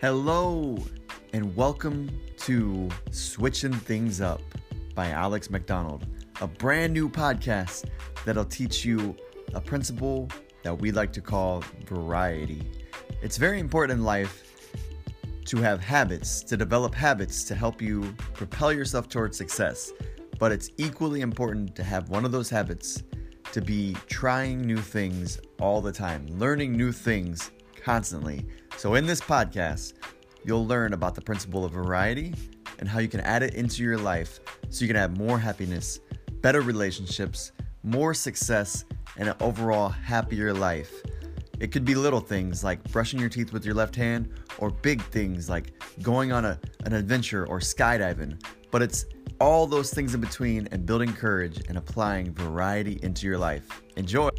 Hello, and welcome to Switching Things Up by Alex McDonald, a brand new podcast that'll teach you a principle that we like to call variety. It's very important in life to have habits, to develop habits to help you propel yourself towards success. But it's equally important to have one of those habits to be trying new things all the time, learning new things constantly. So, in this podcast, you'll learn about the principle of variety and how you can add it into your life so you can have more happiness, better relationships, more success, and an overall happier life. It could be little things like brushing your teeth with your left hand, or big things like going on a, an adventure or skydiving. But it's all those things in between and building courage and applying variety into your life. Enjoy!